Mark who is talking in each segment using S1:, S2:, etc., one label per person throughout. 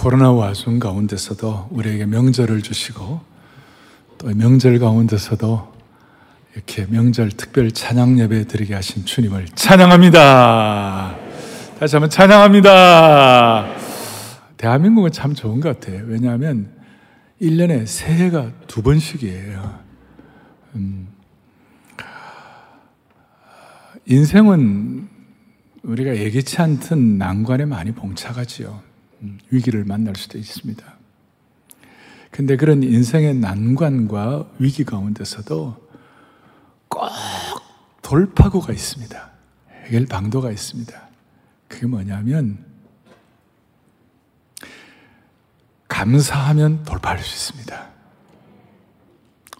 S1: 코로나 와중 가운데서도 우리에게 명절을 주시고 또 명절 가운데서도 이렇게 명절 특별 찬양 예배 드리게 하신 주님을 찬양합니다. 다시 한번 찬양합니다. 대한민국은 참 좋은 것 같아요. 왜냐하면 1년에 새해가 두 번씩이에요. 음, 인생은 우리가 예기치 않던 난관에 많이 봉착하지요. 음, 위기를 만날 수도 있습니다. 근데 그런 인생의 난관과 위기 가운데서도 꼭 돌파구가 있습니다. 해결 방도가 있습니다. 그게 뭐냐면, 감사하면 돌파할 수 있습니다.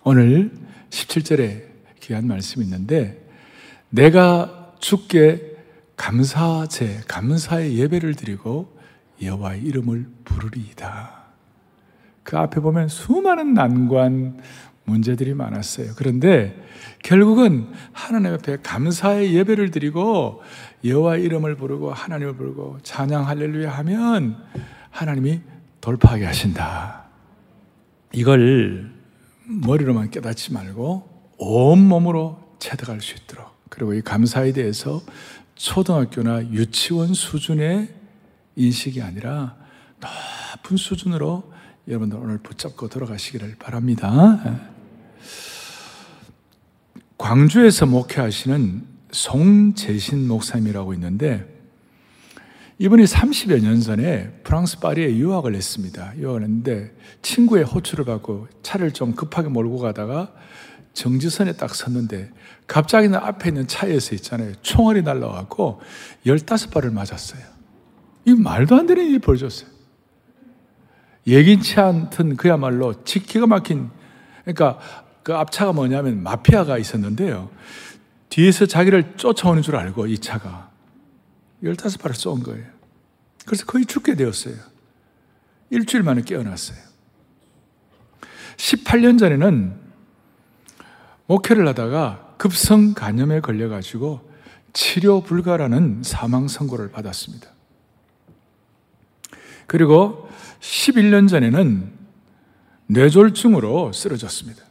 S1: 오늘 17절에 귀한 말씀이 있는데, 내가 주께 감사제, 감사의 예배를 드리고 여호와의 이름을 부르리이다. 그 앞에 보면 수많은 난관, 문제들이 많았어요. 그런데 결국은 하나님 앞에 감사의 예배를 드리고 여호와 이름을 부르고 하나님을 부르고 찬양 할렐루야 하면 하나님이 돌파하게 하신다. 이걸 머리로만 깨닫지 말고 온 몸으로 체득할 수 있도록 그리고 이 감사에 대해서 초등학교나 유치원 수준의 인식이 아니라 높은 수준으로 여러분들 오늘 붙잡고 들어가시기를 바랍니다. 광주에서 목회하시는 송재신 목사님이라고 있는데 이분이 30여 년 전에 프랑스 파리에 유학을 했습니다. 유학을 했는데 친구의 호출을 받고 차를 좀 급하게 몰고 가다가 정지선에 딱 섰는데 갑자기 앞에 있는 차에서 있잖아요. 총알이 날라와갖고 15발을 맞았어요. 이 말도 안 되는 일이 벌어졌어요. 예긴치 않던 그야말로 지키가 막힌, 그러니까 그 앞차가 뭐냐면 마피아가 있었는데요. 뒤에서 자기를 쫓아오는 줄 알고 이 차가 15발을 쏜 거예요. 그래서 거의 죽게 되었어요. 일주일 만에 깨어났어요. 18년 전에는 목회를 하다가 급성 간염에 걸려가지고 치료 불가라는 사망 선고를 받았습니다. 그리고 11년 전에는 뇌졸중으로 쓰러졌습니다.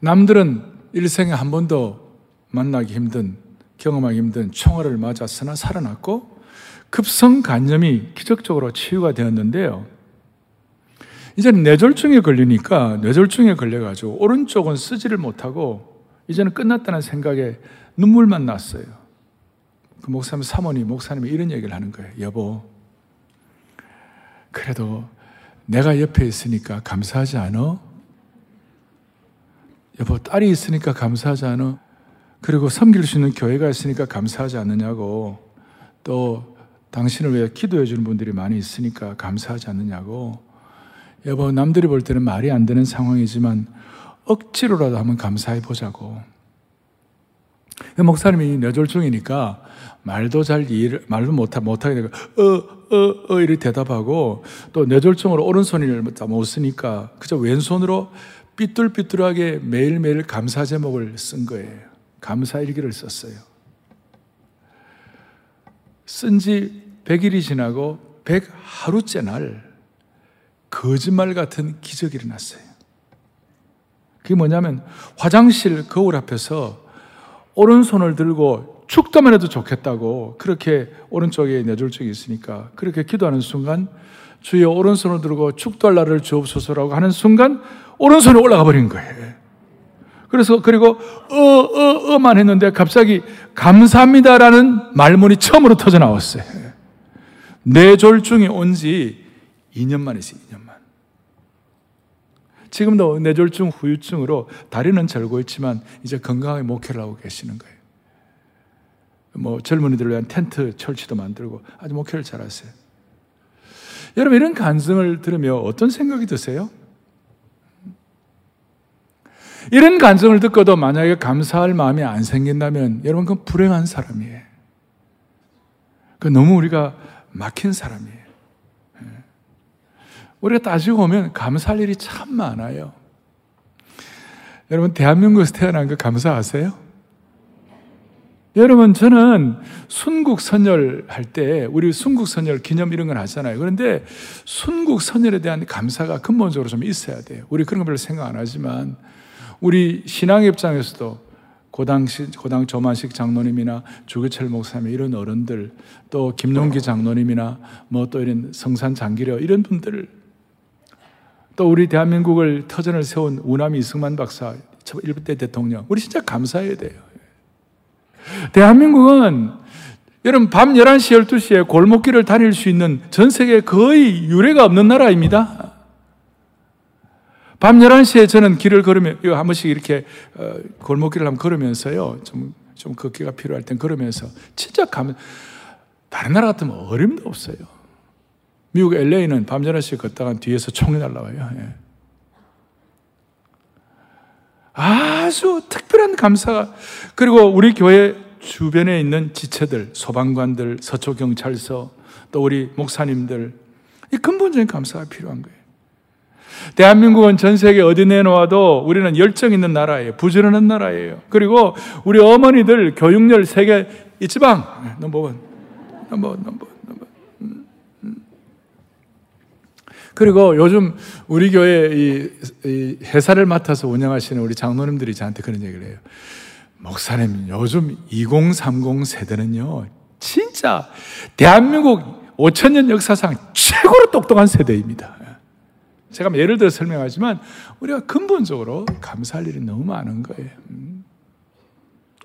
S1: 남들은 일생에 한 번도 만나기 힘든, 경험하기 힘든 총알을 맞았으나 살아났고 급성 간염이 기적적으로 치유가 되었는데요. 이제는 뇌졸중에 걸리니까 뇌졸중에 걸려가지고 오른쪽은 쓰지를 못하고 이제는 끝났다는 생각에 눈물만 났어요. 그 목사님 사모님, 목사님이 이런 얘기를 하는 거예요. 여보, 그래도 내가 옆에 있으니까 감사하지 않아? 여보, 딸이 있으니까 감사하지 않아? 그리고 섬길 수 있는 교회가 있으니까 감사하지 않느냐고. 또 당신을 위해 기도해 주는 분들이 많이 있으니까 감사하지 않느냐고. 여보, 남들이 볼 때는 말이 안 되는 상황이지만 억지로라도 한번 감사해 보자고. 목사님이 뇌졸중이니까 말도 잘 이해를, 말도 못하, 못하게 되고, 어, 어, 어, 이렇게 대답하고, 또 뇌졸중으로 오른손을 못 쓰니까, 그저 왼손으로 삐뚤삐뚤하게 매일매일 감사 제목을 쓴 거예요. 감사 일기를 썼어요. 쓴 지 100일이 지나고 100하루째 날, 거짓말 같은 기적이 일어났어요. 그게 뭐냐면, 화장실 거울 앞에서 오른손을 들고 축도만 해도 좋겠다고 그렇게 오른쪽에 뇌졸중이 있으니까 그렇게 기도하는 순간 주의 오른손을 들고 축도할 날을 주옵소서라고 하는 순간 오른손이 올라가 버린 거예요. 그래서 그리고 어 어 어만 했는데 갑자기 감사합니다라는 말문이 처음으로 터져 나왔어요. 뇌졸중이 온 지 2년 만이지 2년 만. 지금도 뇌졸중 후유증으로 다리는 절고 있지만 이제 건강하게 목회를 하고 계시는 거예요. 뭐 젊은이들을 위한 텐트 철치도 만들고 아주 목회를 잘하세요. 여러분 이런 간증을 들으며 어떤 생각이 드세요? 이런 간증을 듣고도 만약에 감사할 마음이 안 생긴다면 여러분 그건 불행한 사람이에요. 그 너무 우리가 막힌 사람이에요. 예. 우리가 따지고 보면 감사할 일이 참 많아요. 여러분 대한민국에서 태어난 거 감사하세요? 여러분, 저는 순국 선열 할 때, 우리 순국 선열 기념 이런 건 하잖아요. 그런데 순국 선열에 대한 감사가 근본적으로 좀 있어야 돼요. 우리 그런 거 별로 생각 안 하지만, 우리 신앙의 입장에서도 고당시, 고당 조만식 장로님이나 주교철 목사님 이런 어른들, 또 김용기 장로님이나 뭐 또 이런 성산 장기려 이런 분들, 또 우리 대한민국을 터전을 세운 우남이 이승만 박사, 일대 대통령, 우리 진짜 감사해야 돼요. 대한민국은 여러분 밤 11시, 12시에 골목길을 다닐 수 있는 전 세계 거의 유례가 없는 나라입니다. 밤 11시에 저는 길을 걸으면, 한 번씩 이렇게 어, 골목길을 한번 걸으면서요. 좀, 좀 걷기가 필요할 땐 걸으면서 진짜 가면, 다른 나라 같으면 어림도 없어요. 미국 LA는 밤 11시에 걷다가 뒤에서 총이 날라와요. 예. 아주 특별한 감사가 그리고 우리 교회 주변에 있는 지체들, 소방관들, 서초경찰서, 또 우리 목사님들 이 근본적인 감사가 필요한 거예요. 대한민국은 전 세계 어디 내놓아도 우리는 열정 있는 나라예요. 부지런한 나라예요. 그리고 우리 어머니들 교육열 세계 이 지방 넘버원, 넘버원, 넘버원. 그리고 요즘 우리 교회 이, 이 회사를 맡아서 운영하시는 우리 장로님들이 저한테 그런 얘기를 해요. 목사님, 요즘 2030 세대는요, 진짜 대한민국 5천년 역사상 최고로 똑똑한 세대입니다. 제가 예를 들어 설명하지만 우리가 근본적으로 감사할 일이 너무 많은 거예요.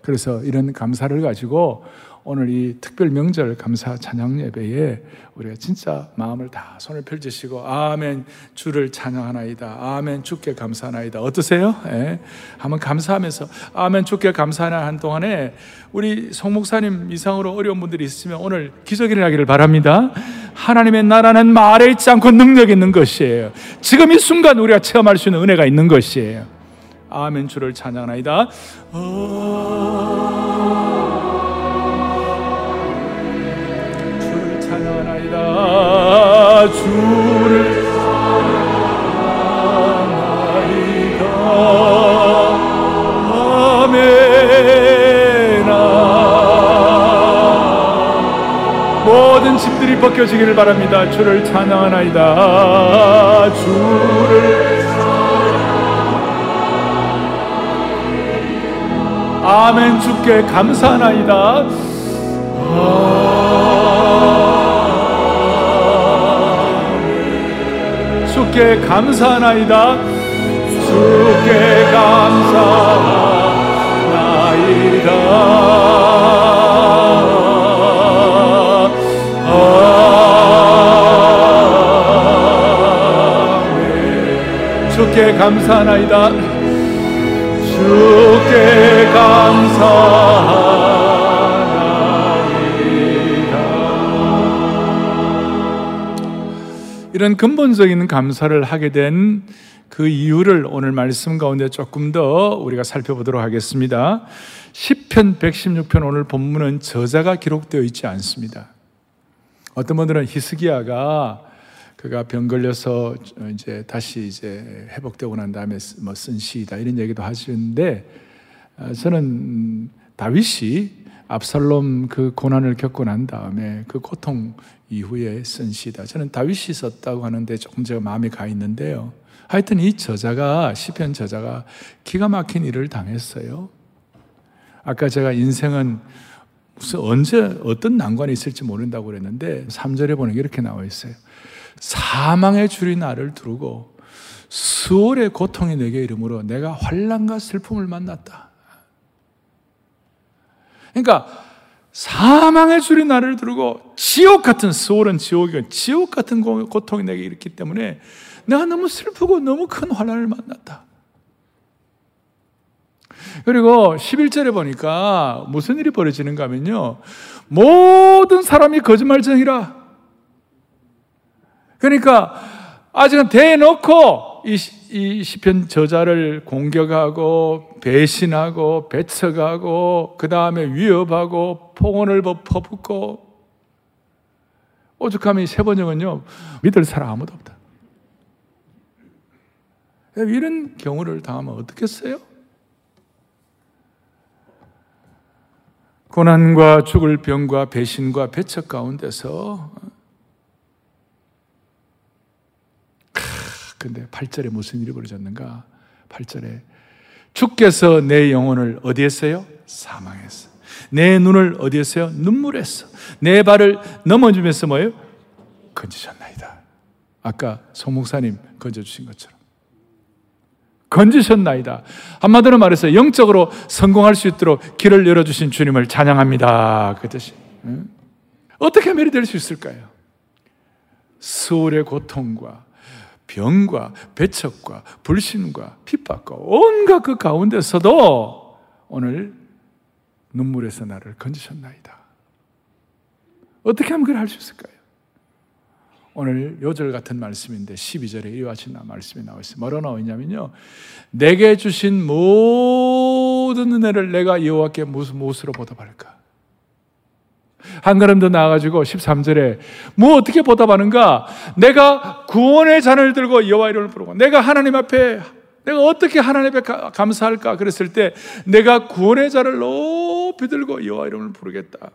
S1: 음. 그래서 이런 감사를 가지고 오늘 이 특별 명절 감사 찬양 예배에 우리가 진짜 마음을 다 손을 펼치시고 아멘 주를 찬양하나이다 아멘 주께 감사하나이다 어떠세요? 예. 한번 감사하면서 아멘 주께 감사하나 한 동안에 우리 송 목사님 이상으로 어려운 분들이 있으면 오늘 기적이 일어나기를 바랍니다 하나님의 나라는 말에 있지 않고 능력 있는 것이에요 지금 이 순간 우리가 체험할 수 있는 은혜가 있는 것이에요 아멘 주를 찬양하나이다. 어... 찬양하나이다. 주를 찬양하나이다. 아멘아. 모든 짐들이 벗겨지기를 바랍니다. 주를 찬양하나이다. 주를 아멘 주께 감사하나이다. 주께 감사하나이다. 주께 감사하나이다. 주께 감사하나이다. 주께 이런 근본적인 감사를 하게 된 그 이유를 오늘 말씀 가운데 조금 더 우리가 살펴보도록 하겠습니다. 10편 116편 오늘 본문은 저자가 기록되어 있지 않습니다. 어떤 분들은 히스기야가 그가 병 걸려서 이제 다시 이제 회복되고 난 다음에 뭐 쓴 시다 이런 얘기도 하시는데 아, 저는 다윗이 압살롬 그 고난을 겪고 난 다음에 그 고통 이후에 쓴 시다. 저는 다윗이 썼다고 하는데 조금 제가 마음에 가 있는데요. 하여튼 이 저자가 시편 저자가 기가 막힌 일을 당했어요. 아까 제가 인생은 무슨 언제 어떤 난관이 있을지 모른다고 그랬는데 3절에 보는 게 이렇게 나와 있어요. 사망의 줄이 나를 두르고 수월의 고통이 내게 이름으로 내가 환란과 슬픔을 만났다. 그러니까 사망의 줄이 나를 두르고 지옥 같은 수월은 지옥이고 지옥 같은 고통이 내게 일으켰기 때문에 내가 너무 슬프고 너무 큰 환란을 만났다. 그리고 11절에 보니까 무슨 일이 벌어지는가 하면요. 모든 사람이 거짓말쟁이라. 그러니까 아직은 대놓고 이, 이 시편 저자를 공격하고 배신하고 배척하고 그 다음에 위협하고 폭언을 퍼붓고 오죽하면 세 번역은요 믿을 사람 아무도 없다. 이런 경우를 당하면 어떻겠어요? 고난과 죽을 병과 배신과 배척 가운데서 근데 8절에 무슨 일이 벌어졌는가? 8절에 주께서 내 영혼을 어디 했어요? 사망했어. 내 눈을 어디 했어요? 눈물했어. 내 발을 넘어주면서 뭐예요? 건지셨나이다. 아까 송목사님 건져주신 것처럼. 건지셨나이다. 한마디로 말해서 영적으로 성공할 수 있도록 길을 열어주신 주님을 찬양합니다. 그 뜻이. 어떻게 하면 될수 있을까요? 수월의 고통과 병과 배척과 불신과 핍박과 온갖 그 가운데서도 오늘 눈물에서 나를 건지셨나이다. 어떻게 하면 그걸 할 수 있을까요? 오늘 요절 같은 말씀인데 12절에 이와 같은 말씀이 나와 있어요. 뭐로 나와 있냐면요. 내게 주신 모든 은혜를 내가 여호와께 무엇으로 보답할까? 한 걸음 더 나아가지고 13절에 뭐 어떻게 보답하는가? 내가 구원의 잔을 들고 여호와 이름을 부르고 내가 하나님 앞에 내가 어떻게 하나님 앞에 감사할까? 그랬을 때 내가 구원의 잔을 높이 들고 여호와 이름을 부르겠다.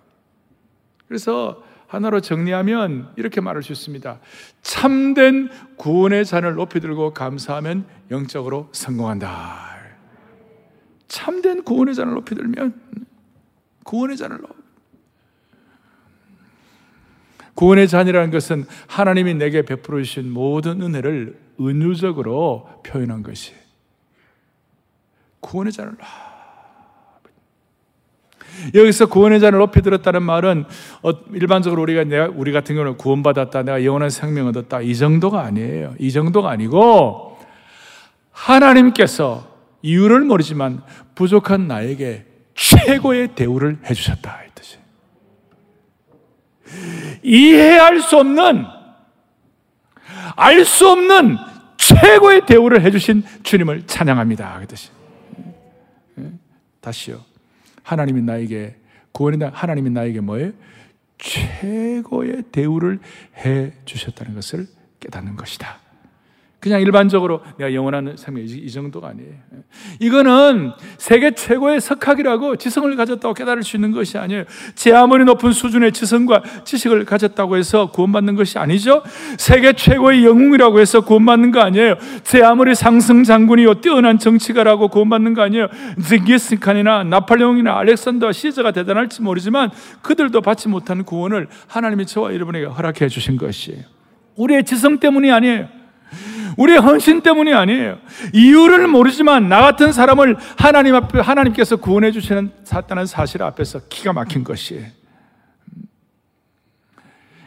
S1: 그래서 하나로 정리하면 이렇게 말할 수 있습니다. 참된 구원의 잔을 높이 들고 감사하면 영적으로 성공한다. 참된 구원의 잔을 높이 들면 구원의 잔을 높이 구원의 잔이라는 것은 하나님이 내게 베풀어 주신 모든 은혜를 은유적으로 표현한 것이 구원의 잔을 여기서 구원의 잔을 높이 들었다는 말은 어, 일반적으로 우리가 내가 우리 같은 경우는 구원받았다, 내가 영원한 생명 얻었다 이 정도가 아니에요. 이 정도가 아니고 하나님께서 이유를 모르지만 부족한 나에게 최고의 대우를 해주셨다. 이 해할 수 없는, 알 수 없는 최고의 대우를 해주신 주님을 찬양합니다. 그 뜻이. 예? 다시요. 하나님이 나에게, 구원이 하나님이 나에게 뭐예요? 최고의 대우를 해 주셨다는 것을 깨닫는 것이다. 그냥 일반적으로 내가 영원한 생명 이 정도가 아니에요. 이거는 세계 최고의 석학이라고 지성을 가졌다고 깨달을 수 있는 것이 아니에요. 제 아무리 높은 수준의 지성과 지식을 가졌다고 해서 구원받는 것이 아니죠. 세계 최고의 영웅이라고 해서 구원받는 거 아니에요. 제 아무리 상승 장군이요 뛰어난 정치가라고 구원받는 거 아니에요. 징기스칸이나 나팔레옹이나 알렉산더 시저가 대단할지 모르지만 그들도 받지 못한 구원을 하나님이 저와 여러분에게 허락해 주신 것이에요. 우리의 지성 때문이 아니에요. 우리의 헌신 때문이 아니에요. 이유를 모르지만 나 같은 사람을 하나님 앞에 하나님께서 구원해 주시는 샀다는 사실 앞에서 기가 막힌 것이에요.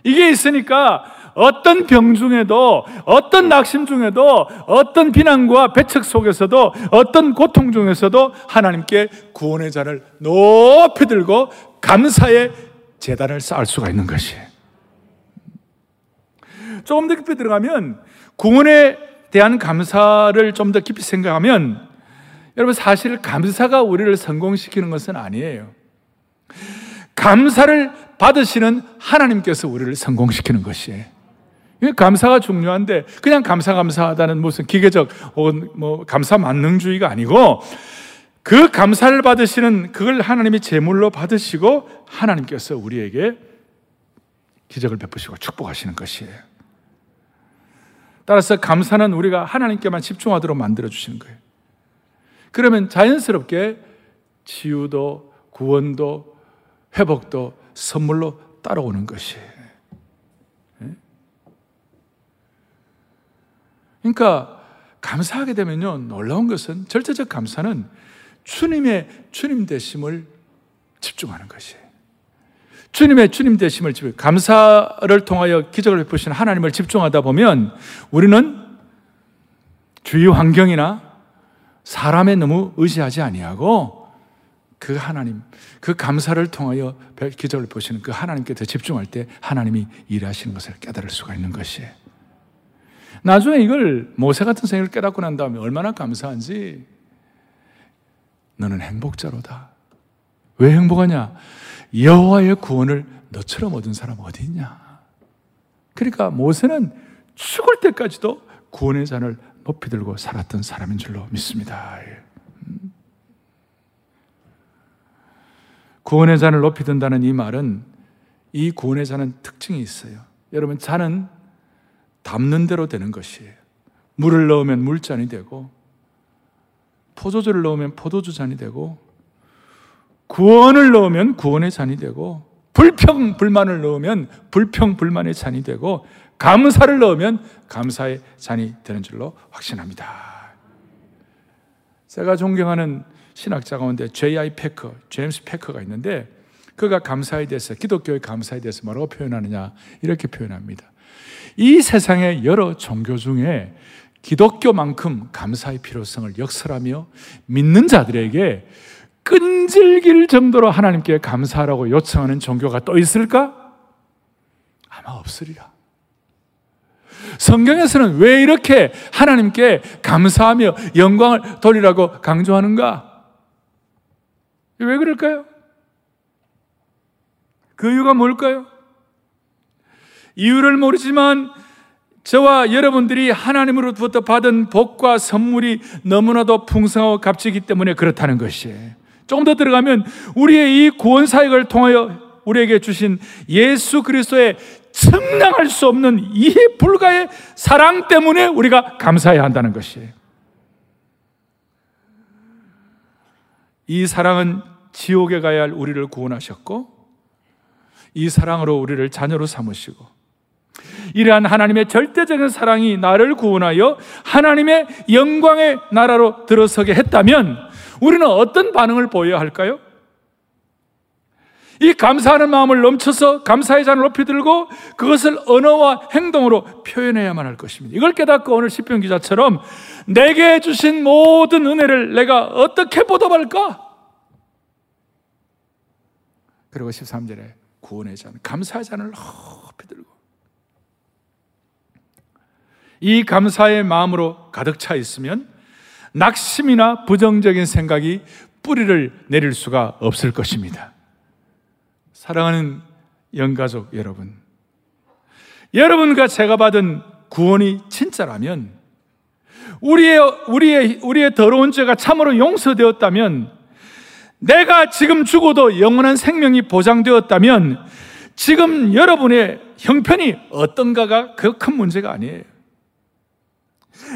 S1: 이게 있으니까 어떤 병 중에도, 어떤 낙심 중에도, 어떤 비난과 배척 속에서도, 어떤 고통 중에서도 하나님께 구원의 자를 높이 들고 감사의 재단을 쌓을 수가 있는 것이에요. 조금 더 깊이 들어가면 구원에 대한 감사를 좀 더 깊이 생각하면 여러분 사실 감사가 우리를 성공시키는 것은 아니에요. 감사를 받으시는 하나님께서 우리를 성공시키는 것이에요. 감사가 중요한데 그냥 감사 감사하다는 무슨 기계적 뭐 감사 만능주의가 아니고 그 감사를 받으시는 그걸 하나님이 제물로 받으시고 하나님께서 우리에게 기적을 베푸시고 축복하시는 것이에요. 따라서 감사는 우리가 하나님께만 집중하도록 만들어 주시는 거예요. 그러면 자연스럽게 치유도 구원도 회복도 선물로 따라오는 것이에요. 예? 그러니까 감사하게 되면요 놀라운 것은 절대적 감사는 주님의 주님 되심을 집중하는 것이에요. 주님의 주님 되심을 집중, 감사를 통하여 기적을 베푸시는 하나님을 집중하다 보면 우리는 주위 환경이나 사람에 너무 의지하지 아니하고 그 하나님, 그 감사를 통하여 기적을 보시는 그 하나님께 더 집중할 때 하나님이 일하시는 것을 깨달을 수가 있는 것이에요. 나중에 이걸 모세 같은 생을 깨닫고 난 다음에 얼마나 감사한지 너는 행복자로다. 왜 행복하냐? 여호와의 구원을 너처럼 얻은 사람 어디 있냐? 그러니까 모세는 죽을 때까지도 구원의 잔을 높이 들고 살았던 사람인 줄로 믿습니다. 음. 구원의 잔을 높이 든다는 이 말은 이 구원의 잔은 특징이 있어요. 여러분, 잔은 담는 대로 되는 것이에요. 물을 넣으면 물잔이 되고, 포도주를 넣으면 포도주 잔이 되고, 구원을 넣으면 구원의 잔이 되고, 불평, 불만을 넣으면 불평, 불만의 잔이 되고, 감사를 넣으면 감사의 잔이 되는 줄로 확신합니다. 제가 존경하는 신학자 가운데 J.I. 패커, 제임스 패커가 있는데 그가 감사에 대해서 기독교의 감사에 대해서 뭐라고 표현하느냐 이렇게 표현합니다. 이 세상의 여러 종교 중에 기독교만큼 감사의 필요성을 역설하며 믿는 자들에게 끈질길 정도로 하나님께 감사하라고 요청하는 종교가 또 있을까? 아마 없으리라. 성경에서는 왜 이렇게 하나님께 감사하며 영광을 돌리라고 강조하는가? 왜 그럴까요? 그 이유가 뭘까요? 이유를 모르지만 저와 여러분들이 하나님으로부터 받은 복과 선물이 너무나도 풍성하고 값지기 때문에 그렇다는 것이에요. 조금 더 들어가면 우리의 이 구원 사역을 통하여 우리에게 주신 예수 그리스도의 측량할 수 없는 이해 불가의 사랑 때문에 우리가 감사해야 한다는 것이에요. 이 사랑은 지옥에 가야 할 우리를 구원하셨고, 이 사랑으로 우리를 자녀로 삼으시고, 이러한 하나님의 절대적인 사랑이 나를 구원하여 하나님의 영광의 나라로 들어서게 했다면, 우리는 어떤 반응을 보여야 할까요? 이 감사하는 마음을 넘쳐서 감사의 잔을 높이 들고 그것을 언어와 행동으로 표현해야만 할 것입니다. 이걸 깨닫고 오늘 시편 기자처럼 내게 주신 모든 은혜를 내가 어떻게 보답할까? 그리고 13절에 구원의 잔, 감사의 잔을 높이 들고 이 감사의 마음으로 가득 차 있으면 낙심이나 부정적인 생각이 뿌리를 내릴 수가 없을 것입니다. 사랑하는 영가족 여러분. 여러분과 제가 받은 구원이 진짜라면, 우리의, 우리의, 우리의 더러운 죄가 참으로 용서되었다면, 내가 지금 죽어도 영원한 생명이 보장되었다면, 지금 여러분의 형편이 어떤가가 그 큰 문제가 아니에요.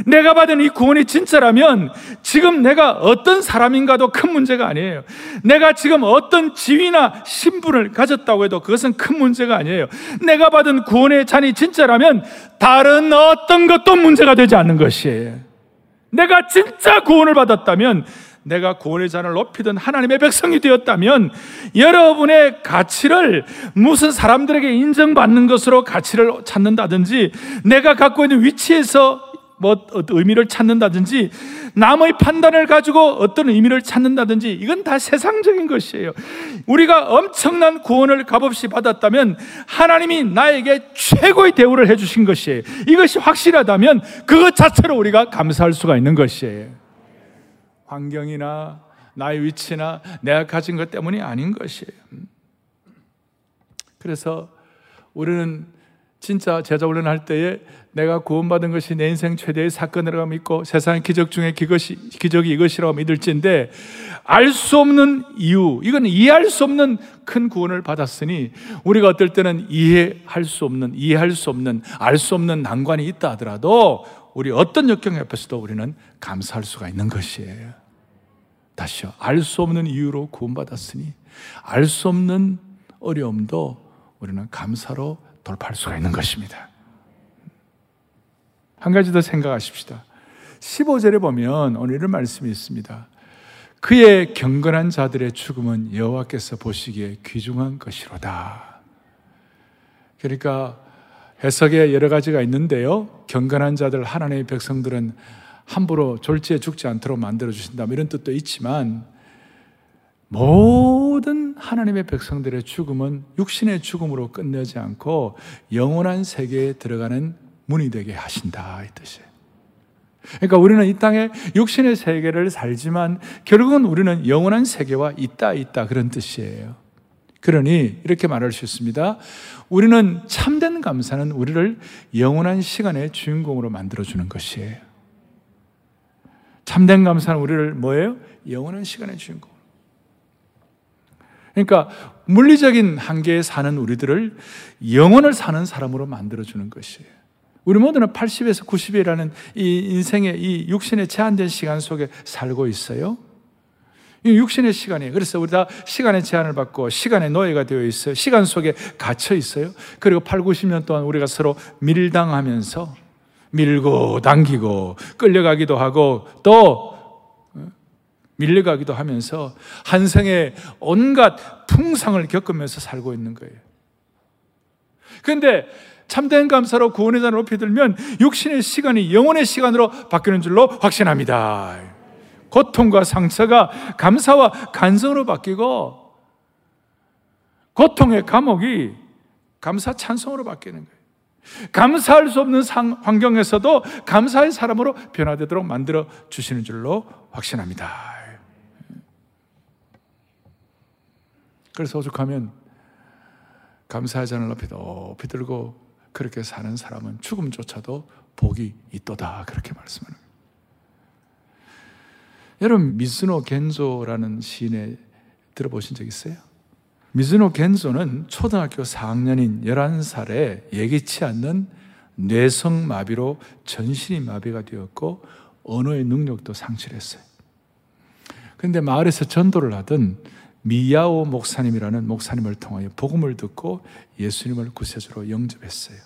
S1: 내가 받은 이 구원이 진짜라면 지금 내가 어떤 사람인가도 큰 문제가 아니에요. 내가 지금 어떤 지위나 신분을 가졌다고 해도 그것은 큰 문제가 아니에요. 내가 받은 구원의 잔이 진짜라면 다른 어떤 것도 문제가 되지 않는 것이에요. 내가 진짜 구원을 받았다면 내가 구원의 잔을 높이던 하나님의 백성이 되었다면 여러분의 가치를 무슨 사람들에게 인정받는 것으로 가치를 찾는다든지 내가 갖고 있는 위치에서 뭐 의미를 찾는다든지 남의 판단을 가지고 어떤 의미를 찾는다든지 이건 다 세상적인 것이에요. 우리가 엄청난 구원을 값없이 받았다면 하나님이 나에게 최고의 대우를 해 주신 것이에요. 이것이 확실하다면 그것 자체로 우리가 감사할 수가 있는 것이에요. 환경이나 나의 위치나 내가 가진 것 때문이 아닌 것이에요. 그래서 우리는 진짜 제자 훈련할 때에 내가 구원받은 것이 내 인생 최대의 사건이라고 믿고 세상의 기적 중에 기것이, 기적이 이것이라고 믿을진데 알 수 없는 이유, 이건 이해할 수 없는 큰 구원을 받았으니 우리가 어떨 때는 이해할 수 없는, 이해할 수 없는, 알 수 없는 난관이 있다 하더라도 우리 어떤 역경 옆에서도 우리는 감사할 수가 있는 것이에요. 다시요. 알 수 없는 이유로 구원받았으니 알 수 없는 어려움도 우리는 감사로 돌파할 수가 있는 것입니다. 한 가지 더 생각하십시다. 15절에 보면 오늘 이런 말씀이 있습니다. 그의 경건한 자들의 죽음은 여호와께서 보시기에 귀중한 것이로다. 그러니까 해석에 여러 가지가 있는데요. 경건한 자들 하나님의 백성들은 함부로 졸지에 죽지 않도록 만들어 주신다. 이런 뜻도 있지만 모든 하나님의 백성들의 죽음은 육신의 죽음으로 끝내지 않고 영원한 세계에 들어가는 문이 되게 하신다 이 뜻이에요. 그러니까 우리는 이 땅에 육신의 세계를 살지만 결국은 우리는 영원한 세계와 있다 있다 그런 뜻이에요. 그러니 이렇게 말할 수 있습니다. 우리는 참된 감사는 우리를 영원한 시간의 주인공으로 만들어 주는 것이에요. 참된 감사는 우리를 뭐예요? 영원한 시간의 주인공. 그러니까 물리적인 한계에 사는 우리들을 영혼을 사는 사람으로 만들어주는 것이에요. 우리 모두는 80에서 90이라는 이 인생의 이 육신의 제한된 시간 속에 살고 있어요. 이 육신의 시간이에요. 그래서 우리 다 시간의 제한을 받고 시간의 노예가 되어 있어요. 시간 속에 갇혀 있어요. 그리고 8, 90년 동안 우리가 서로 밀당하면서 밀고 당기고 끌려가기도 하고 또 밀려가기도 하면서 한 생의 온갖 풍상을 겪으면서 살고 있는 거예요. 그런데 참된 감사로 구원의 잔을 높이 들면 육신의 시간이 영혼의 시간으로 바뀌는 줄로 확신합니다. 고통과 상처가 감사와 간성으로 바뀌고 고통의 감옥이 감사 찬송으로 바뀌는 거예요. 감사할 수 없는 상, 환경에서도 감사의 사람으로 변화되도록 만들어 주시는 줄로 확신합니다. 그래서 오죽하면 감사의 잔을 높이 높이 들고 그렇게 사는 사람은 죽음조차도 복이 있도다 그렇게 말씀하는 거예요. 여러분 미즈노 겐조라는 시인에 들어보신 적 있어요? 미즈노 겐조는 초등학교 4학년인 11살에 예기치 않는 뇌성 마비로 전신이 마비가 되었고 언어의 능력도 상실했어요. 그런데 마을에서 전도를 하던 미야오 목사님이라는 목사님을 통하여 복음을 듣고 예수님을 구세주로 영접했어요.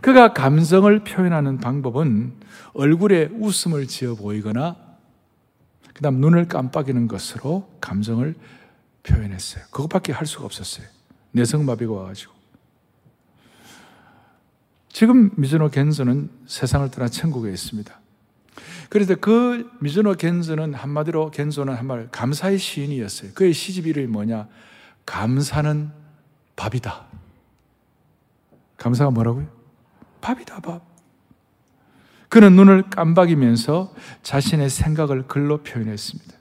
S1: 그가 감성을 표현하는 방법은 얼굴에 웃음을 지어 보이거나 그다음 눈을 깜빡이는 것으로 감정을 표현했어요. 그것밖에 할 수가 없었어요. 내성마비가 와가지고. 지금 미즈노 겐서는 세상을 떠나 천국에 있습니다. 그래서 그 미즈노 겐조는 한마디로 겐조는 한말 감사의 시인이었어요. 그의 시집 이름이 뭐냐? 감사는 밥이다. 감사가 뭐라고요? 밥이다, 밥. 그는 눈을 깜박이면서 자신의 생각을 글로 표현했습니다.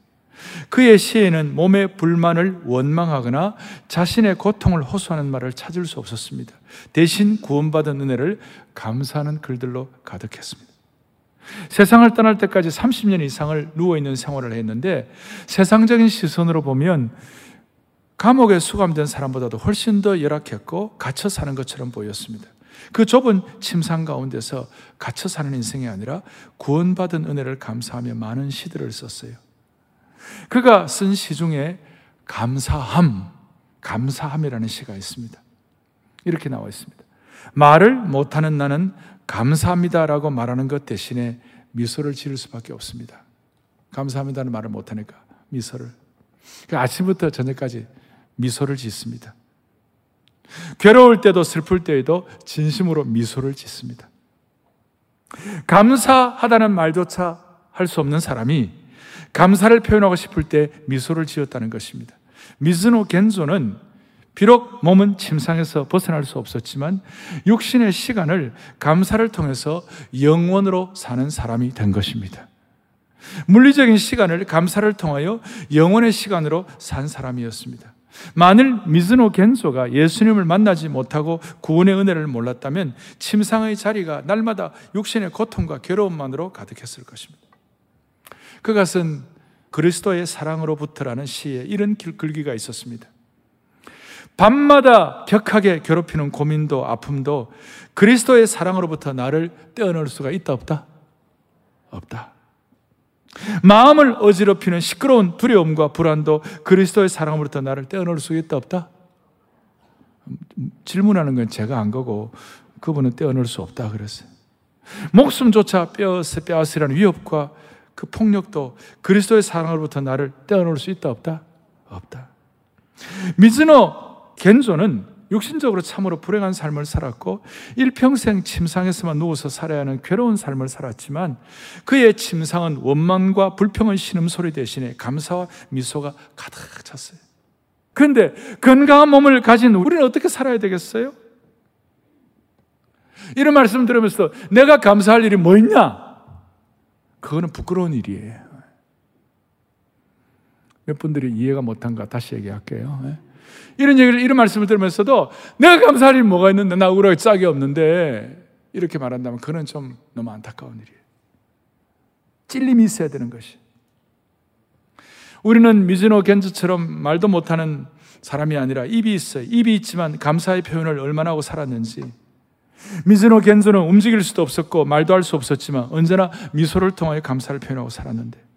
S1: 그의 시에는 몸의 불만을 원망하거나 자신의 고통을 호소하는 말을 찾을 수 없었습니다. 대신 구원받은 은혜를 감사하는 글들로 가득했습니다. 세상을 떠날 때까지 30년 이상을 누워있는 생활을 했는데 세상적인 시선으로 보면 감옥에 수감된 사람보다도 훨씬 더 열악했고 갇혀 사는 것처럼 보였습니다. 그 좁은 침상 가운데서 갇혀 사는 인생이 아니라 구원받은 은혜를 감사하며 많은 시들을 썼어요. 그가 쓴 시 중에 감사함, 감사함이라는 시가 있습니다. 이렇게 나와 있습니다. 말을 못하는 나는 감사합니다라고 말하는 것 대신에 미소를 지을 수밖에 없습니다. 감사합니다는 말을 못하니까 미소를. 그 아침부터 저녁까지 미소를 짓습니다. 괴로울 때도 슬플 때에도 진심으로 미소를 짓습니다. 감사하다는 말조차 할 수 없는 사람이 감사를 표현하고 싶을 때 미소를 지었다는 것입니다. 미즈노 겐조는 비록 몸은 침상에서 벗어날 수 없었지만 육신의 시간을 감사를 통해서 영원으로 사는 사람이 된 것입니다. 물리적인 시간을 감사를 통하여 영원의 시간으로 산 사람이었습니다. 만일 미즈노 겐소가 예수님을 만나지 못하고 구원의 은혜를 몰랐다면 침상의 자리가 날마다 육신의 고통과 괴로움만으로 가득했을 것입니다. 쓴 그리스도의 사랑으로부터라는 시에 이런 글귀가 있었습니다. 밤마다 격하게 괴롭히는 고민도 아픔도 그리스도의 사랑으로부터 나를 떼어놓을 수가 있다 없다? 없다. 마음을 어지럽히는 시끄러운 두려움과 불안도 그리스도의 사랑으로부터 나를 떼어놓을 수 있다 없다? 질문하는 건 제가 한 거고 그분은 떼어놓을 수 없다 그랬어요. 목숨조차 빼앗, 빼앗으라는 위협과 그 폭력도 그리스도의 사랑으로부터 나를 떼어놓을 수 있다 없다? 없다. 미즈노 겐조는 육신적으로 참으로 불행한 삶을 살았고 일평생 침상에서만 누워서 살아야 하는 괴로운 삶을 살았지만 그의 침상은 원망과 불평의 신음소리 대신에 감사와 미소가 가득 찼어요. 그런데 건강한 몸을 가진 우리는 어떻게 살아야 되겠어요? 이런 말씀 들으면서 내가 감사할 일이 뭐 있냐? 그거는 부끄러운 일이에요. 몇 분들이 이해가 못한가 다시 얘기할게요. 예? 이런 얘기를, 이런 말씀을 들으면서도 내가 감사할 일이 뭐가 있는데 나 우울하게 짝이 없는데 이렇게 말한다면 그는 좀 너무 안타까운 일이에요. 찔림이 있어야 되는 것이. 우리는 미즈노 겐즈처럼 말도 못하는 사람이 아니라 입이 있어요. 입이 있지만 감사의 표현을 얼마나 하고 살았는지. 미즈노 겐즈는 움직일 수도 없었고 말도 할 수 없었지만 언제나 미소를 통하여 감사를 표현하고 살았는데.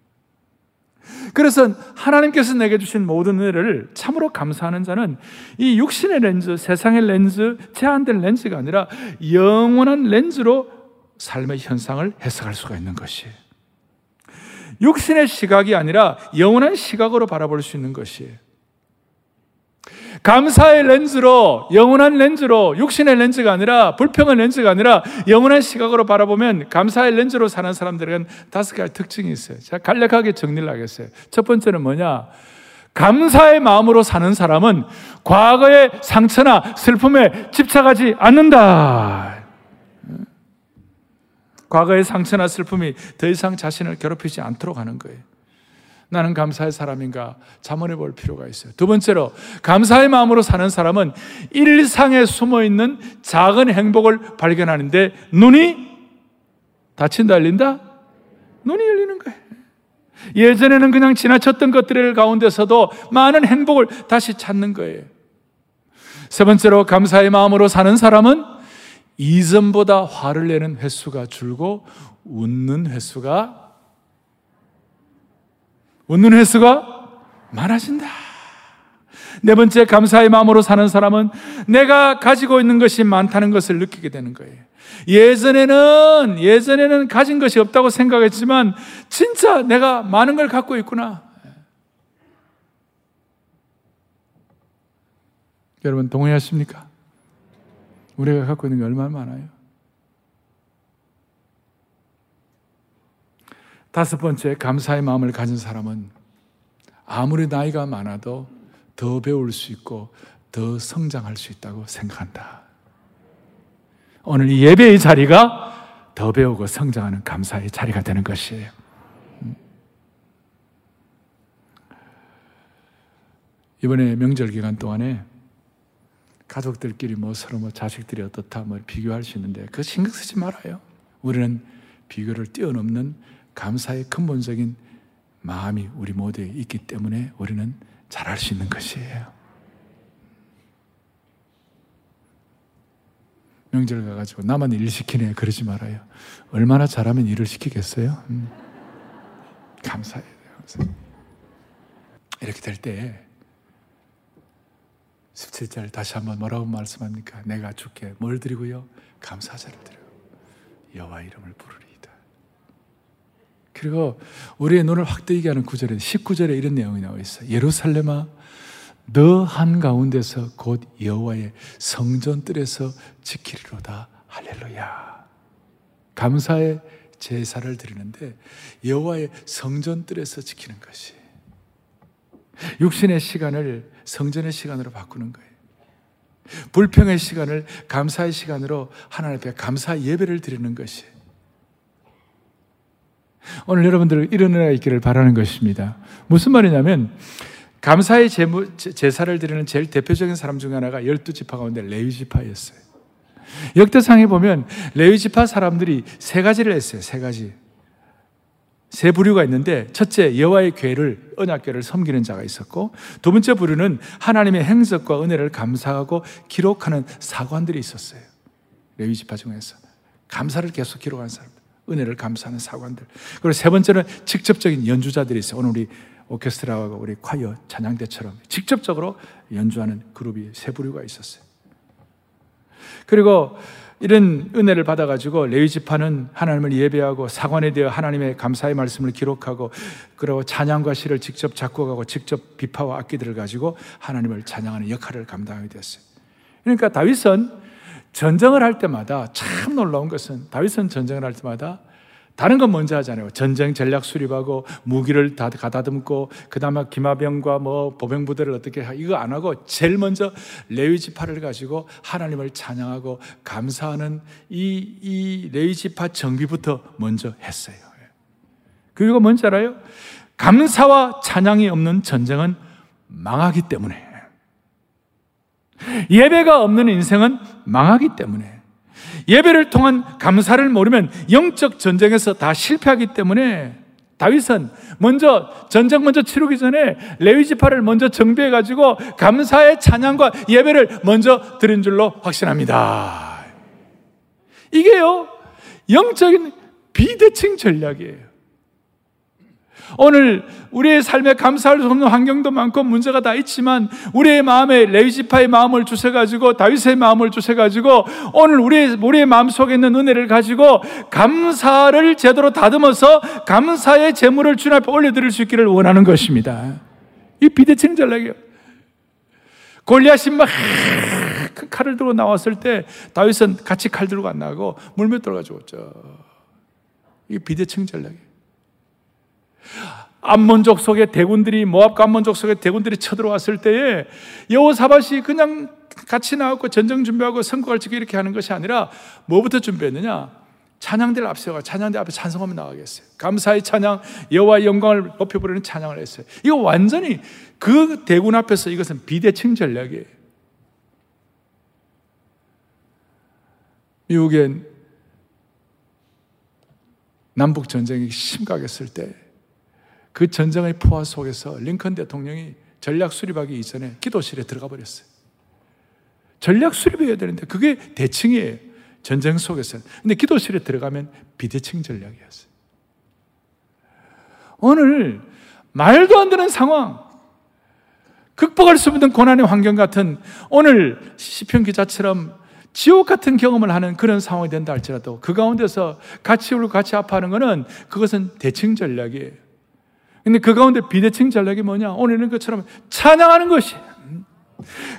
S1: 그래서 하나님께서 내게 주신 모든 은혜를 참으로 감사하는 자는 이 육신의 렌즈, 세상의 렌즈, 제한된 렌즈가 아니라 영원한 렌즈로 삶의 현상을 해석할 수가 있는 것이에요. 육신의 시각이 아니라 영원한 시각으로 바라볼 수 있는 것이에요. 감사의 렌즈로, 영원한 렌즈로, 육신의 렌즈가 아니라, 불평의 렌즈가 아니라, 영원한 시각으로 바라보면, 감사의 렌즈로 사는 사람들은 다섯 가지 특징이 있어요. 제가 간략하게 정리를 하겠어요. 첫 번째는 뭐냐? 감사의 마음으로 사는 사람은 과거의 상처나 슬픔에 집착하지 않는다. 과거의 상처나 슬픔이 더 이상 자신을 괴롭히지 않도록 하는 거예요. 나는 감사의 사람인가 자문해 볼 필요가 있어요. 두 번째로 감사의 마음으로 사는 사람은 일상에 숨어 있는 작은 행복을 발견하는데 눈이 닫힌다 열린다? 눈이 열리는 거예요. 예전에는 그냥 지나쳤던 것들 가운데서도 많은 행복을 다시 찾는 거예요. 세 번째로 감사의 마음으로 사는 사람은 이전보다 화를 내는 횟수가 줄고 웃는 횟수가 웃는 횟수가 많아진다. 네 번째 감사의 마음으로 사는 사람은 내가 가지고 있는 것이 많다는 것을 느끼게 되는 거예요. 예전에는 예전에는 가진 것이 없다고 생각했지만 진짜 내가 많은 걸 갖고 있구나. 여러분 동의하십니까? 우리가 갖고 있는 게 얼마나 많아요? 다섯 번째, 감사의 마음을 가진 사람은 아무리 나이가 많아도 더 배울 수 있고 더 성장할 수 있다고 생각한다. 오늘 이 예배의 자리가 더 배우고 성장하는 감사의 자리가 되는 것이에요. 음. 이번에 명절 기간 동안에 가족들끼리 뭐 서로 뭐 자식들이 어떻다 뭐 비교할 수 있는데 그 신경 쓰지 말아요. 우리는 비교를 뛰어넘는 감사의 근본적인 마음이 우리 모두에 있기 때문에 우리는 잘할 수 있는 것이에요. 명절 가가지고 나만 일 시키네 그러지 말아요. 얼마나 잘하면 일을 시키겠어요? 음. 감사해요. 이렇게 될 때 17절 다시 한번 뭐라고 말씀합니까? 내가 주께 뭘 드리고요? 감사자를 드려요. 여호와 이름을 부르리이다. 그리고 우리의 눈을 확 뜨이게 하는 구절에 19절에 이런 내용이 나와 있어요. 예루살렘아 너 한가운데서 곧 여호와의 성전 뜰에서 지키리로다. 할렐루야. 감사의 제사를 드리는데 여호와의 성전 뜰에서 지키는 것이 육신의 시간을 성전의 시간으로 바꾸는 거예요. 불평의 시간을 감사의 시간으로 하나님 앞에 감사 예배를 드리는 것이 오늘 여러분들 이런 은혜가 있기를 바라는 것입니다. 무슨 말이냐면 감사의 제무, 제사를 드리는 제일 대표적인 사람 중 하나가 열두 지파 가운데 레위 지파였어요. 역대상에 보면 레위 지파 사람들이 세 가지를 했어요. 세 가지. 세 부류가 있는데 첫째 여호와의 괴를 언약궤를 섬기는 자가 있었고 두 번째 부류는 하나님의 행적과 은혜를 감사하고 기록하는 사관들이 있었어요. 레위 지파 중에서 감사를 계속 기록하는 사람들, 은혜를 감사하는 사관들. 그리고 세 번째는 직접적인 연주자들이 있어요. 오늘 우리 오케스트라하고 우리 콰이어 찬양대처럼 직접적으로 연주하는 그룹이 세 부류가 있었어요. 그리고 이런 은혜를 받아가지고 레위 지파는 하나님을 예배하고 사관에 대해 하나님의 감사의 말씀을 기록하고 그리고 찬양과 시를 직접 작곡하고 직접 비파와 악기들을 가지고 하나님을 찬양하는 역할을 감당하게 되었어요. 그러니까 다윗은 전쟁을 할 때마다 참 놀라운 것은 다윗은 전쟁을 할 때마다 다른 건 먼저 하잖아요. 전쟁 전략 수립하고 무기를 다 가다듬고 그다음에 기마병과 뭐 보병 부대를 어떻게 하 이거 안 하고 제일 먼저 레위 지파를 가지고 하나님을 찬양하고 감사하는 이, 이 레위 지파 정비부터 먼저 했어요. 그리고 뭔지 알아요? 감사와 찬양이 없는 전쟁은 망하기 때문에 예배가 없는 인생은 망하기 때문에 예배를 통한 감사를 모르면 영적 전쟁에서 다 실패하기 때문에 다윗은 먼저 전쟁 먼저 치르기 전에 레위 지파를 먼저 정비해 가지고 감사의 찬양과 예배를 먼저 드린 줄로 확신합니다. 이게요 영적인 비대칭 전략이에요. 오늘 우리의 삶에 감사할 수 없는 환경도 많고 문제가 다 있지만 우리의 마음에 레위지파의 마음을 주셔 가지고 다윗의 마음을 주셔 가지고 오늘 우리의, 우리의 마음 속에 있는 은혜를 가지고 감사를 제대로 다듬어서 감사의 재물을 주님 앞에 올려드릴 수 있기를 원하는 것입니다. 이 비대칭 전략이에요. 골리앗이 막큰 칼을 들고 나왔을 때 다윗은 같이 칼 들고 안 나가고 물며 들어가 죽었죠. 이 비대칭 전략이에요. 암몬족 속의 대군들이 모압과 암몬족 속의 대군들이 쳐들어왔을 때에 여호사밧이 그냥 같이 나왔고 전쟁 준비하고 선거를 지고 이렇게 하는 것이 아니라 뭐부터 준비했느냐? 찬양대를 앞세워 찬양대 앞에 찬송하면 나가겠어요. 감사의 찬양, 여호와의 영광을 높여 부르는 찬양을 했어요. 이거 완전히 그 대군 앞에서 이것은 비대칭 전략이에요. 미국엔 남북 전쟁이 심각했을 때 그 전쟁의 포화 속에서 링컨 대통령이 전략 수립하기 이전에 기도실에 들어가 버렸어요. 전략 수립해야 되는데 그게 대칭이에요. 전쟁 속에서. 근데 기도실에 들어가면 비대칭 전략이었어요. 오늘 말도 안 되는 상황, 극복할 수 없는 고난의 환경 같은 오늘 시편 기자처럼 지옥 같은 경험을 하는 그런 상황이 된다 할지라도 그 가운데서 같이 울고 같이 아파하는 것은 그것은 대칭 전략이에요. 근데 그 가운데 비대칭 전략이 뭐냐? 오늘 이런 것처럼 찬양하는 것이,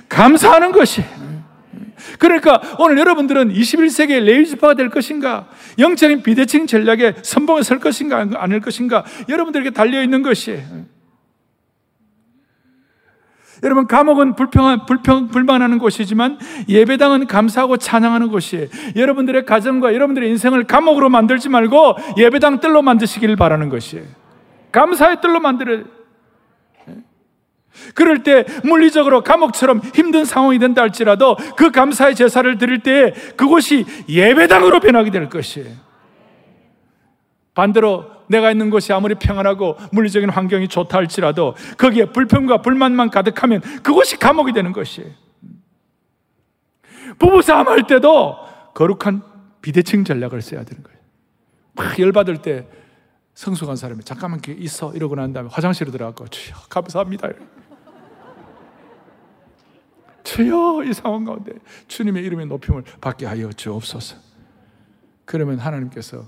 S1: 감사하는 것이. 그러니까 오늘 여러분들은 21세기의 레이지파가 될 것인가? 영적인 비대칭 전략에 선봉에 설 것인가? 아닐 것인가? 여러분들에게 달려있는 것이. 여러분, 감옥은 불평한, 불평, 불만하는 곳이지만 예배당은 감사하고 찬양하는 곳이에요. 여러분들의 가정과 여러분들의 인생을 감옥으로 만들지 말고 예배당 뜰로 만드시길 바라는 것이에요. 감사의 뜰로 만들어야 그럴 때 물리적으로 감옥처럼 힘든 상황이 된다 할지라도 그 감사의 제사를 드릴 때 그곳이 예배당으로 변하게 될 것이에요. 반대로 내가 있는 곳이 아무리 평안하고 물리적인 환경이 좋다 할지라도 거기에 불평과 불만만 가득하면 그곳이 감옥이 되는 것이에요. 부부싸움 할 때도 거룩한 비대칭 전략을 써야 되는 거예요. 막 열받을 때 성숙한 사람이 잠깐만 있어 이러고 난 다음에 화장실에 들어가고 주여 감사합니다. 주여 이 상황 가운데 주님의 이름의 높임을 받게 하여 주옵소서. 그러면 하나님께서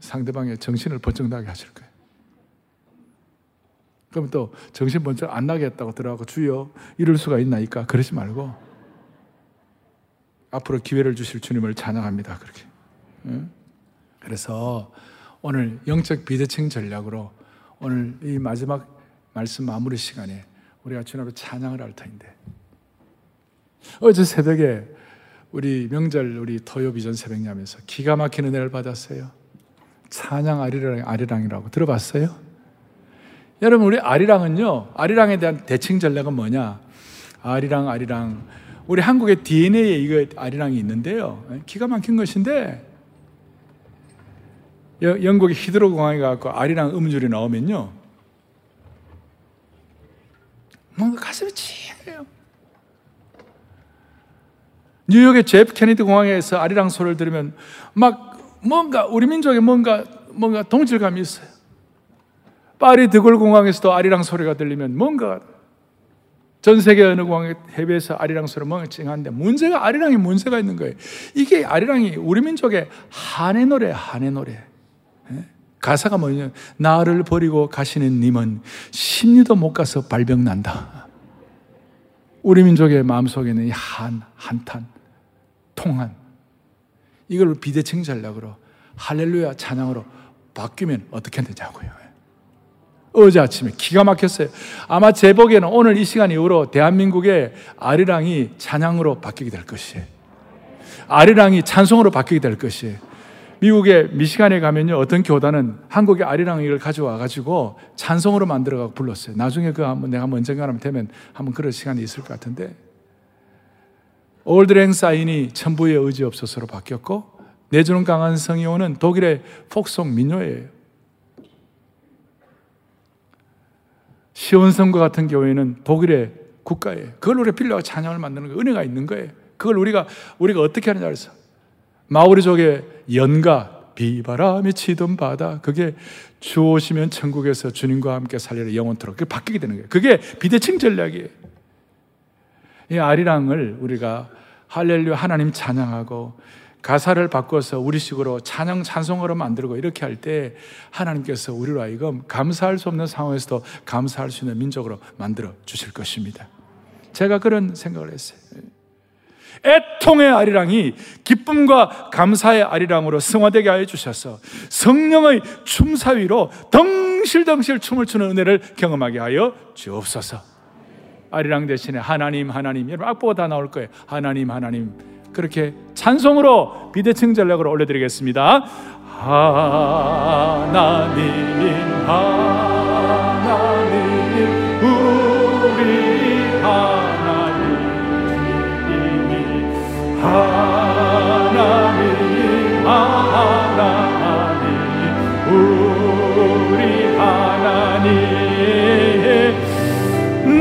S1: 상대방의 정신을 번쩍 나게 하실 거예요. 그러면 또 정신 번쩍 안 나게 했다고 들어가고 주여 이럴 수가 있나이까 그러지 말고 앞으로 기회를 주실 주님을 찬양합니다. 그렇게. 그래서 오늘 영적 비대칭 전략으로 오늘 이 마지막 말씀 마무리 시간에 우리가 주님 앞에 찬양을 할 터인데 어제 새벽에 우리 명절 우리 토요 비전 새벽야면서 기가 막히는 은혜를 받았어요. 찬양 아리랑 아리랑이라고 들어봤어요? 여러분 우리 아리랑은요 아리랑에 대한 대칭 전략은 뭐냐? 아리랑 아리랑 우리 한국의 DNA에 이거 아리랑이 있는데요. 기가 막힌 것인데 영국의 히드로 공항에 가고 아리랑 음줄이 나오면요. 뭔가 가슴이 찌해요. 뉴욕의 제프 케네디 공항에서 아리랑 소리를 들으면 막 뭔가 우리 민족에 뭔가 뭔가 동질감이 있어요. 파리 드골 공항에서도 아리랑 소리가 들리면 뭔가 전 세계 어느 공항에 해외에서 아리랑 소리 뭔가 찡한데 문제가 아리랑에 문제가 있는 거예요. 이게 아리랑이 우리 민족의 한해 노래, 한해 노래. 가사가 뭐냐? 나를 버리고 가시는 님은 심리도 못 가서 발병 난다. 우리 민족의 마음속에는 한, 한탄, 통한. 이걸 비대칭 전략으로 할렐루야 찬양으로 바뀌면 어떻게 되냐고요. 어제 아침에 기가 막혔어요. 아마 제 보기에는 오늘 이 시간 이후로 대한민국의 아리랑이 찬양으로 바뀌게 될 것이에요. 아리랑이 찬송으로 바뀌게 될 것이에요. 미국의 미시간에 가면요, 어떤 교단은 한국의 아리랑이를 가져와 가지고 찬송으로 만들어 가고 불렀어요. 나중에 그 한번 내가 언젠가 하면 되면 한번 그럴 시간이 있을 것 같은데, 올드랭 사인이 천부의 의지 없어서로 바뀌었고, 내주는 강한 성이오는 독일의 폭송 민요예요. 시온성과 같은 교회는 독일의 국가에 그걸 우리가 빌려가 찬양을 만드는 거 은혜가 있는 거예요. 그걸 우리가 우리가 어떻게 하느냐 그래서 마오리족의 연가 비바람이 치던 바다 그게 주오시면 천국에서 주님과 함께 살리라 영원토록 그게 바뀌게 되는 거예요. 그게 비대칭 전략이에요. 이 아리랑을 우리가 할렐루야 하나님 찬양하고 가사를 바꿔서 우리식으로 찬양 찬송으로 만들고 이렇게 할 때 하나님께서 우리로 하여금 감사할 수 없는 상황에서도 감사할 수 있는 민족으로 만들어 주실 것입니다. 제가 그런 생각을 했어요. 애통의 아리랑이 기쁨과 감사의 아리랑으로 승화되게 하여 주셔서 성령의 춤사위로 덩실덩실 춤을 추는 은혜를 경험하게 하여 주옵소서. 아리랑 대신에 하나님 하나님 여러분 악보가 다 나올 거예요. 하나님 하나님 그렇게 찬송으로 비대칭 전략으로 올려드리겠습니다. 하나님 하나님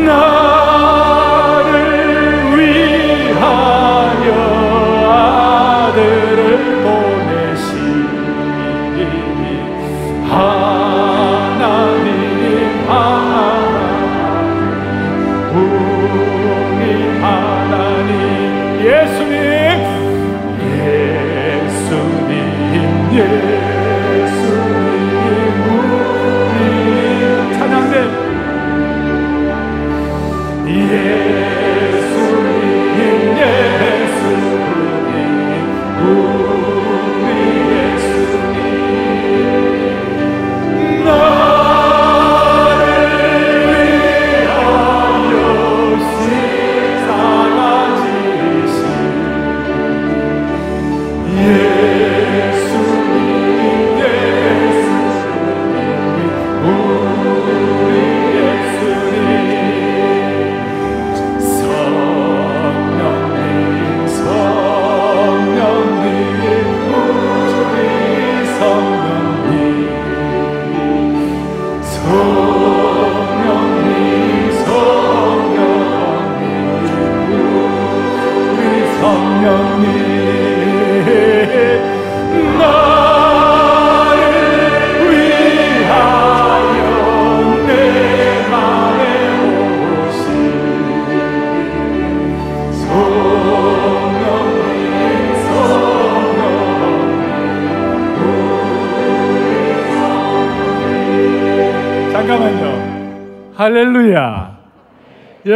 S1: 나를 위하여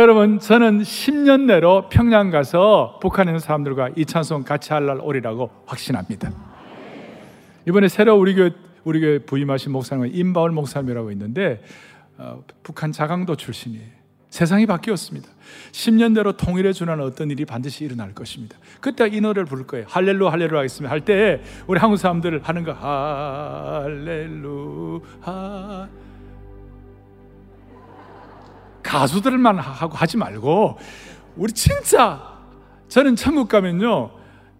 S1: 여러분 저는 10년 내로 평양 가서 북한에 있는 사람들과 이 찬송 같이 할 날 오리라고 확신합니다 이번에 새로 우리 교회 우리 교회 부임하신 목사님은 임바울 목사님이라고 있는데 어, 북한 자강도 출신이에요 세상이 바뀌었습니다. 10년 내로 통일해 주는 어떤 일이 반드시 일어날 것입니다. 그때 이 노래를 부를 거예요. 할렐루 할렐루 하겠습니다. 할 때 우리 한국 사람들 하는 거 할렐루 하 가수들만 하고 하지 말고 우리 진짜 저는 천국 가면요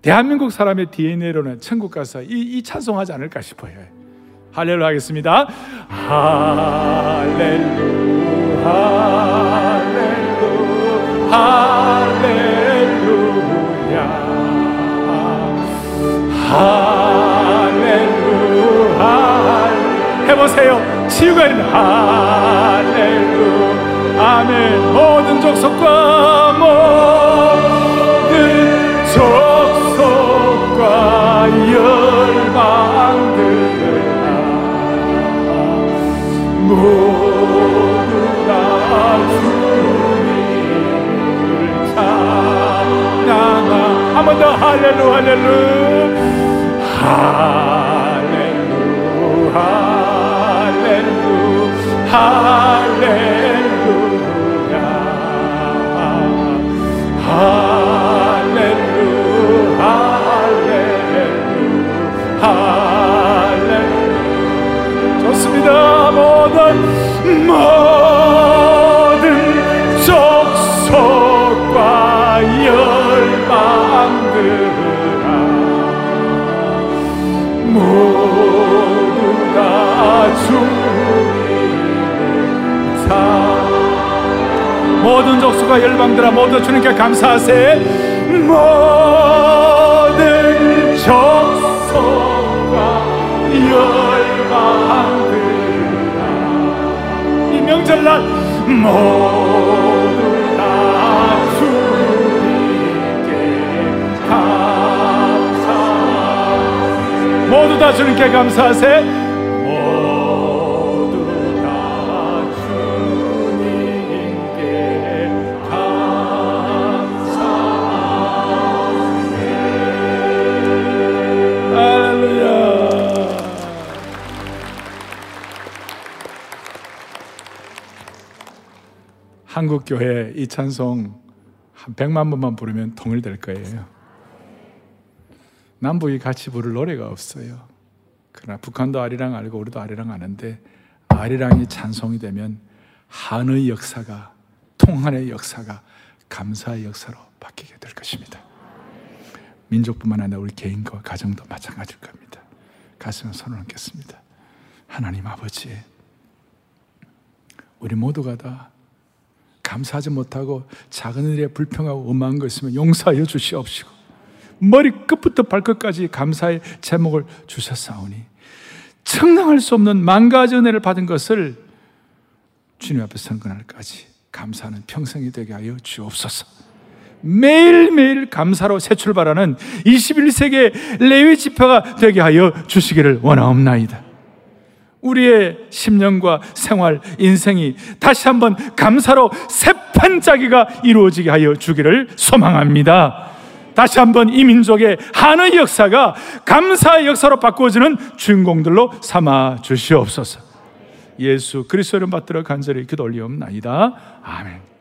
S1: 대한민국 사람의 DNA로는 천국 가서 이, 이 찬송하지 않을까 싶어요. 할렐루 하겠습니다. 할렐루 할렐루 할렐루야 할렐루 할 해보세요. 치유가 있는 할렐루 아멘. 모든 족속과 모든 족속과 열방들아 모두 다 주님을 찬양하 한번 더 할렐루 할렐루 할렐루 할렐루 할렐루 모든 족속과 열방들아 모두 다 주님을 찬 모든 족속과 열방들아 모두 주님께 감사하세. 모든 열방들아. 이 명절 날 모두 다 주님께 감사 모두 다 주님께 감사하세 한국 교회 이 찬송 한 100만 번만 부르면 통일될 거예요. 남북이 같이 부를 노래가 없어요. 그러나 북한도 아리랑 알고 우리도 아리랑 아는데 아리랑이 찬송이 되면 한의 역사가 통한의 역사가 감사의 역사로 바뀌게 될 것입니다. 민족뿐만 아니라 우리 개인과 가정도 마찬가지일 겁니다. 가슴에 손을 얹겠습니다. 하나님 아버지, 우리 모두가 다 감사하지 못하고 작은 일에 불평하고 원망한 거 있으면 용서하여 주시옵시고 머리 끝부터 발끝까지 감사의 제목을 주셨사오니 청량할 수 없는 만 가지 은혜를 받은 것을 주님 앞에 선 그날까지 감사하는 평생이 되게 하여 주옵소서. 매일매일 감사로 새 출발하는 21세기의 레위 지표가 되게 하여 주시기를 원하옵나이다. 우리의 10년과 생활, 인생이 다시 한번 감사로 새판짜기가 이루어지게 하여 주기를 소망합니다. 다시 한번 이 민족의 한의 역사가 감사의 역사로 바꾸어지는 주인공들로 삼아 주시옵소서. 예수 그리스도를 받들어 간절히 기도 올리옵나이다. 아멘.